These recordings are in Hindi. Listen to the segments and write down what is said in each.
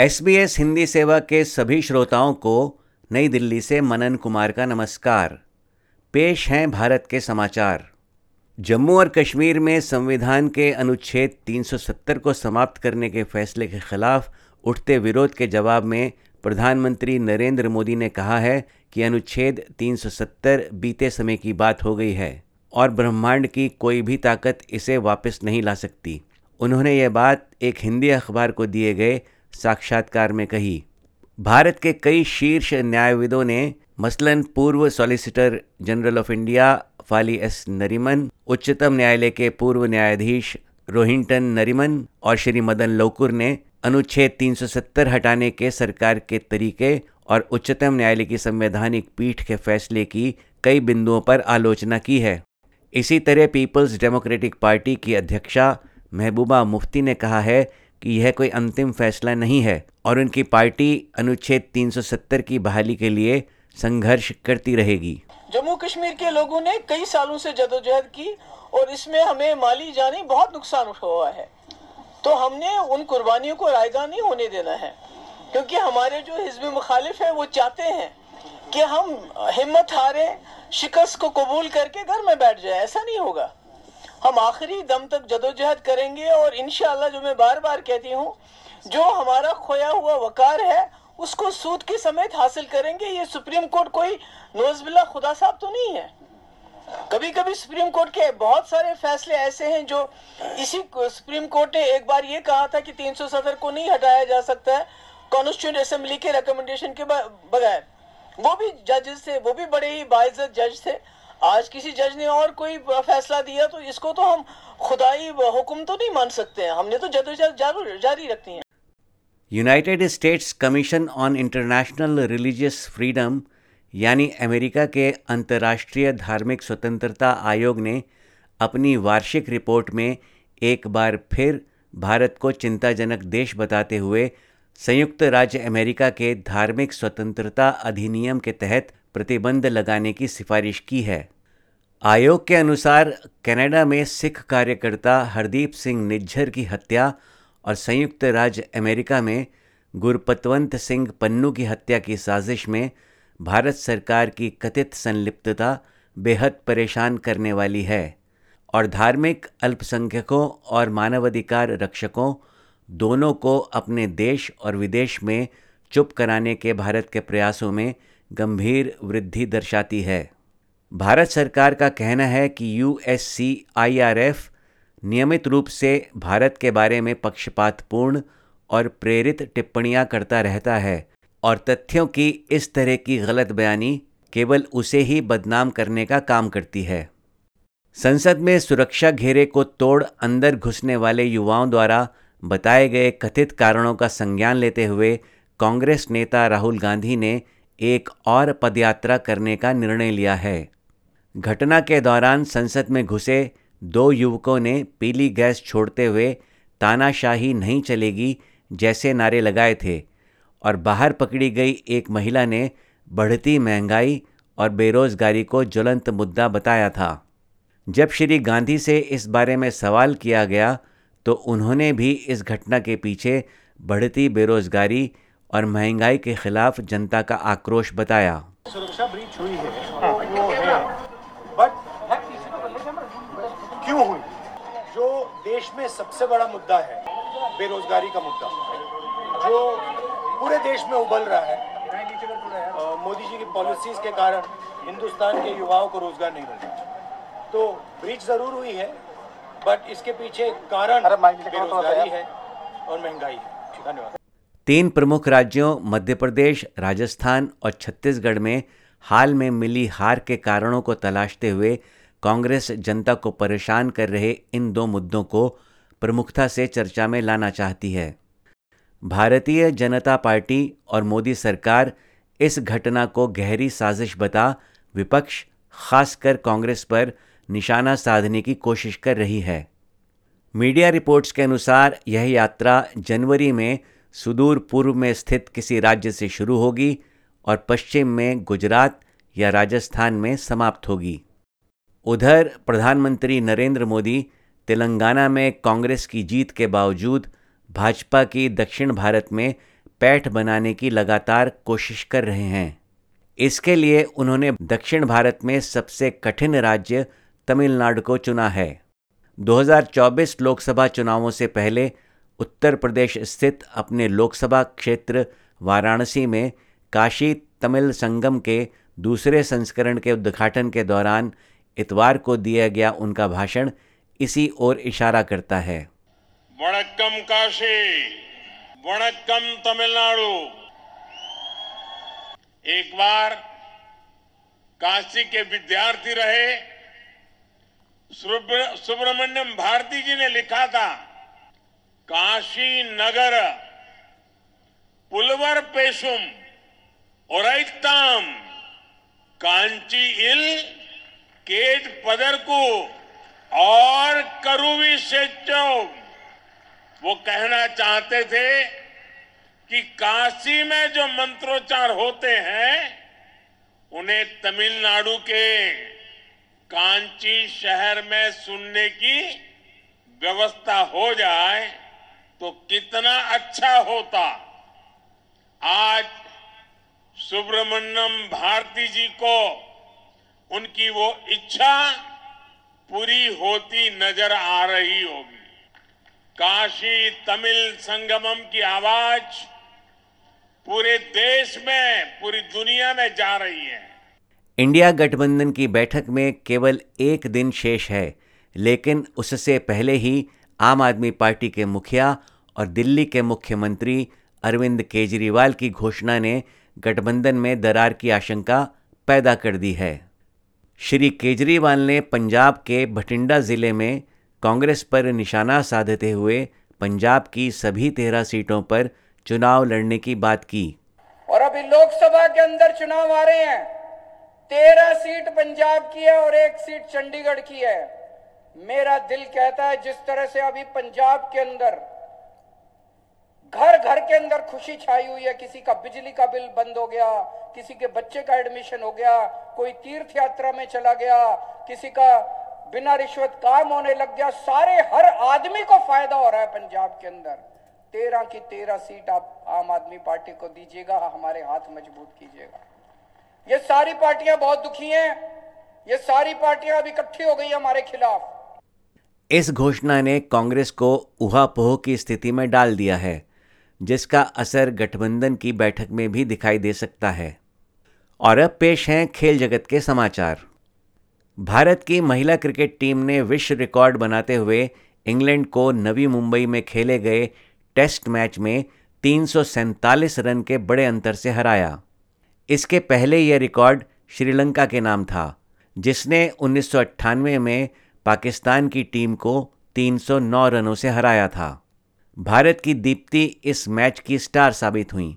एसबीएस हिंदी सेवा के सभी श्रोताओं को नई दिल्ली से मनन कुमार का नमस्कार। पेश हैं भारत के समाचार। जम्मू और कश्मीर में संविधान के अनुच्छेद 370 को समाप्त करने के फैसले के खिलाफ उठते विरोध के जवाब में प्रधानमंत्री नरेंद्र मोदी ने कहा है कि अनुच्छेद 370 बीते समय की बात हो गई है और ब्रह्मांड की कोई भी ताकत इसे वापस नहीं ला सकती। उन्होंने ये बात एक हिंदी अखबार को दिए गए साक्षात्कार में कही। भारत के कई शीर्ष न्यायविदों ने मसलन पूर्व solicitor general of India Fali S Nariman, उच्चतम न्यायालय के पूर्व न्यायाधीश रोहिंटन नरीमन और श्री मदन लोकुर ने अनुच्छेद 370 हटाने के सरकार के तरीके और उच्चतम न्यायालय की संवैधानिक पीठ के फैसले की कई बिंदुओं पर आलोचना की है। इसी तरह पीपल्स डेमोक्रेटिक पार्टी की अध्यक्षा महबूबा मुफ्ती ने कहा है कि यह कोई अंतिम फैसला नहीं है और उनकी पार्टी अनुच्छेद 370 की बहाली के लिए संघर्ष करती रहेगी। जम्मू कश्मीर के लोगों ने कई सालों से जदोजहद की और इसमें हमें माली जानी बहुत नुकसान हुआ है। तो हमने उन कुर्बानियों को रायदा नहीं होने देना है, क्योंकि हमारे जो हिजब मुखालिफ है, वो चाहते हैं कि हम हिम्मत हारे, शिकस्त को कबूल करके घर में बैठ जाए, ऐसा नहीं होगा। हम आखिरी दम तक जदोजहद करेंगे और इनशाला जो मैं बार बार कहती हूँ, जो हमारा खोया हुआ वकार है, उसको सूद के समेत हासिल करेंगे। ये सुप्रीम कोर्ट कोई नोजबिल्ला खुदा साहब तो नहीं है। कभी कभी सुप्रीम कोर्ट के बहुत सारे फैसले ऐसे हैं जो इसी सुप्रीम कोर्ट ने एक बार ये कहा था कि तीन सौ सत्तर को नहीं हटाया जा सकता है, कॉन्स्टिट्यूंट असेंबली के रिकमेंडेशन के बगैर। वो भी जजेस थे, वो भी बड़े ही बाइज्जत जज थे। आज किसी जज ने और कोई फैसला दिया तो इसको तो हम खुदाई हुक्म तो नहीं मान सकते हैं। हमने तो जदोजहद जारी रखती है। United States Commission on International Religious Freedom, यानी अमेरिका के अंतर्राष्ट्रीय धार्मिक स्वतंत्रता आयोग ने अपनी वार्षिक रिपोर्ट में एक बार फिर भारत को चिंताजनक देश बताते हुए संयुक्त राज्य अमेरिका के धार्मिक स्वतंत्रता अधिनियम के तहत प्रतिबंध लगाने की सिफारिश की है। आयोग के अनुसार कनाडा में सिख कार्यकर्ता हरदीप सिंह निज्जर की हत्या और संयुक्त राज्य अमेरिका में गुरपतवंत सिंह पन्नू की हत्या की साजिश में भारत सरकार की कथित संलिप्तता बेहद परेशान करने वाली है और धार्मिक अल्पसंख्यकों और मानवाधिकार रक्षकों दोनों को अपने देश और विदेश में चुप कराने के भारत के प्रयासों में गंभीर वृद्धि दर्शाती है। भारत सरकार का कहना है कि यू एस नियमित रूप से भारत के बारे में पक्षपातपूर्ण और प्रेरित टिप्पणियाँ करता रहता है और तथ्यों की इस तरह की गलत बयानी केवल उसे ही बदनाम करने का काम करती है। संसद में सुरक्षा घेरे को तोड़ अंदर घुसने वाले युवाओं द्वारा बताए गए कथित कारणों का संज्ञान लेते हुए कांग्रेस नेता राहुल गांधी ने एक और पदयात्रा करने का निर्णय लिया है। घटना के दौरान संसद में घुसे दो युवकों ने पीली गैस छोड़ते हुए तानाशाही नहीं चलेगी जैसे नारे लगाए थे और बाहर पकड़ी गई एक महिला ने बढ़ती महँगाई और बेरोज़गारी को ज्वलंत मुद्दा बताया था। जब श्री गांधी से इस बारे में सवाल किया गया तो उन्होंने भी इस घटना के पीछे बढ़ती बेरोज़गारी और महँगाई के खिलाफ जनता का आक्रोश बताया। सुरक्षा ब्रीच हुई है। देश में सबसे बड़ा मुद्दा है बेरोजगारी का मुद्दा जो पूरे देश में उबल रहा है। मोदी जी की पॉलिसीज़ के कारण हिंदुस्तान के युवाओं को रोज़गार नहीं मिल रहा। तो ब्रिज ज़रूर हुई है बट इसके पीछे कारण बेरोजगारी है और महँगाई है धन्यवाद। तीन प्रमुख राज्यों मध्य प्रदेश राजस्थान और छत्तीसगढ़ में हाल में मिली हार के कारणों को तलाशते हुए कांग्रेस जनता को परेशान कर रहे इन दो मुद्दों को प्रमुखता से चर्चा में लाना चाहती है। भारतीय जनता पार्टी और मोदी सरकार इस घटना को गहरी साजिश बता विपक्ष, खासकर कांग्रेस पर निशाना साधने की कोशिश कर रही है। मीडिया रिपोर्ट्स के अनुसार यह यात्रा जनवरी में सुदूर पूर्व में स्थित किसी राज्य से शुरू होगी और पश्चिम में गुजरात या राजस्थान में समाप्त होगी। उधर प्रधानमंत्री नरेंद्र मोदी तेलंगाना में कांग्रेस की जीत के बावजूद भाजपा की दक्षिण भारत में पैठ बनाने की लगातार कोशिश कर रहे हैं। इसके लिए उन्होंने दक्षिण भारत में सबसे कठिन राज्य तमिलनाडु को चुना है। 2024 लोकसभा चुनावों से पहले उत्तर प्रदेश स्थित अपने लोकसभा क्षेत्र वाराणसी में काशी तमिल संगम के दूसरे संस्करण के उद्घाटन के दौरान इतवार को दिया गया उनका भाषण इसी ओर इशारा करता है। वणक्कम काशी, वणक्कम तमिलनाडु। एक बार काशी के विद्यार्थी रहे सुब्रमण्यम भारती जी ने लिखा था, काशी नगर, पुलवर पेशुम और कांची इल केट पदर को और करुवी से वो कहना चाहते थे कि काशी में जो मंत्रोच्चार होते हैं, उन्हें तमिलनाडु के कांची शहर में सुनने की व्यवस्था हो जाए तो कितना अच्छा होता। आज सुब्रमण्यम भारती जी को उनकी वो इच्छा पूरी होती नज़र आ रही होगी। काशी तमिल संगमम की आवाज़ पूरे देश में, पूरी दुनिया में जा रही है। इंडिया गठबंधन की बैठक में केवल एक दिन शेष है, लेकिन उससे पहले ही आम आदमी पार्टी के मुखिया और दिल्ली के मुख्यमंत्री अरविंद केजरीवाल की घोषणा ने गठबंधन में दरार की आशंका पैदा कर दी है। श्री केजरीवाल ने पंजाब के भटिंडा ज़िले में कांग्रेस पर निशाना साधते हुए पंजाब की सभी तेरह सीटों पर चुनाव लड़ने की बात की। और अभी लोकसभा के अंदर चुनाव आ रहे हैं। तेरह सीट पंजाब की है और एक सीट चंडीगढ़ की है। मेरा दिल कहता है जिस तरह से अभी पंजाब के अंदर घर घर के अंदर खुशी छाई हुई है। किसी का बिजली का बिल बंद हो गया, किसी के बच्चे का एडमिशन हो गया कोई तीर्थ यात्रा में चला गया, किसी का बिना रिश्वत काम होने लग गया, सारे हर आदमी को फ़ायदा हो रहा है पंजाब के अंदर। तेरह की तेरह सीट आप आम आदमी पार्टी को दीजिएगा, हमारे हाथ मज़बूत कीजिएगा। ये सारी पार्टियाँ बहुत दुखी हैं, ये सारी पार्टियाँ अब इकट्ठी हो गई हमारे खिलाफ। इस घोषणा ने कांग्रेस को उहापोह की स्थिति में डाल दिया है, जिसका असर गठबंधन की बैठक में भी दिखाई दे सकता है। और अब पेश हैं खेल जगत के समाचार। भारत की महिला क्रिकेट टीम ने विश्व रिकॉर्ड बनाते हुए इंग्लैंड को नवी मुंबई में खेले गए टेस्ट मैच में तीन सौ सैंतालीस रन के बड़े अंतर से हराया। इसके पहले यह रिकॉर्ड श्रीलंका के नाम था, जिसने उन्नीस सौ अट्ठानवे में पाकिस्तान की टीम को 309 रनों से हराया था। भारत की दीप्ति इस मैच की स्टार साबित हुई।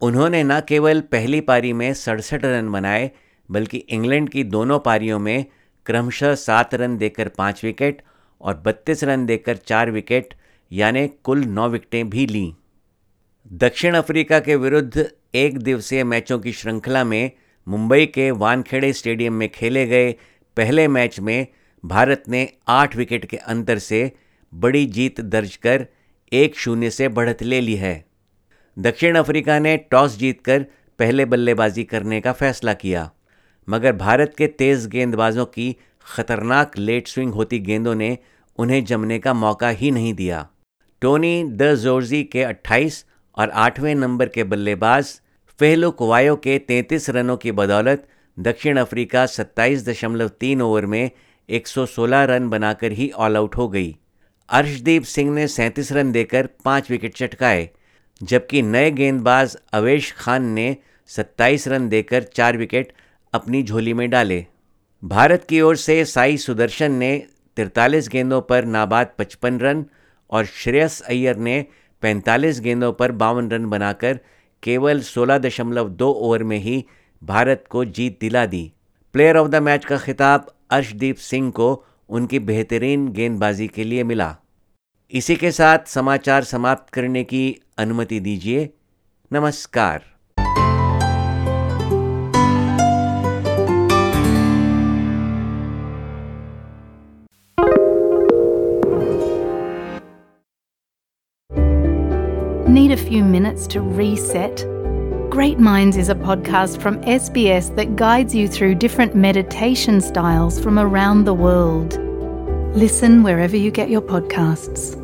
उन्होंने न केवल पहली पारी में सड़सठ रन बनाए, बल्कि इंग्लैंड की दोनों पारियों में क्रमशः सात रन देकर पाँच विकेट और बत्तीस रन देकर चार विकेट, यानि कुल नौ विकेटें भी लीं। दक्षिण अफ्रीका के विरुद्ध एक दिवसीय मैचों की श्रृंखला में मुंबई के वानखेड़े स्टेडियम में खेले गए पहले मैच में भारत ने आठ विकेट के अंतर से बड़ी जीत दर्ज कर एक शून्य से बढ़त ले ली है। दक्षिण अफ्रीका ने टॉस जीतकर पहले बल्लेबाजी करने का फैसला किया। मगर भारत के तेज़ गेंदबाजों की खतरनाक लेट स्विंग होती गेंदों ने उन्हें जमने का मौका ही नहीं दिया। टोनी द जोर्जी के 28 और आठवें नंबर के बल्लेबाज फेहलो कुवायो के 33 रनों की बदौलत दक्षिण अफ्रीका 27.3 ओवर में 116 रन बनाकर ही ऑल आउट हो गई। अर्शदीप सिंह ने 37 रन देकर पाँच विकेट चटकाए। जबकि नए गेंदबाज अवेश खान ने 27 रन देकर चार विकेट अपनी झोली में डाले। भारत की ओर से साई सुदर्शन ने तिरतालीस गेंदों पर नाबाद 55 रन और श्रेयस अय्यर ने 45 गेंदों पर बावन रन बनाकर केवल 16.2 ओवर में ही भारत को जीत दिला दी। प्लेयर ऑफ़ द मैच का खिताब अर्शदीप सिंह को उनकी बेहतरीन गेंदबाजी के लिए मिला। इसी के साथ समाचार समाप्त करने की अनुमति दीजिए नमस्कार Need a few minutes to reset? Great Minds is a podcast from SBS that guides you through different meditation styles from around the world. Listen wherever you get your podcasts.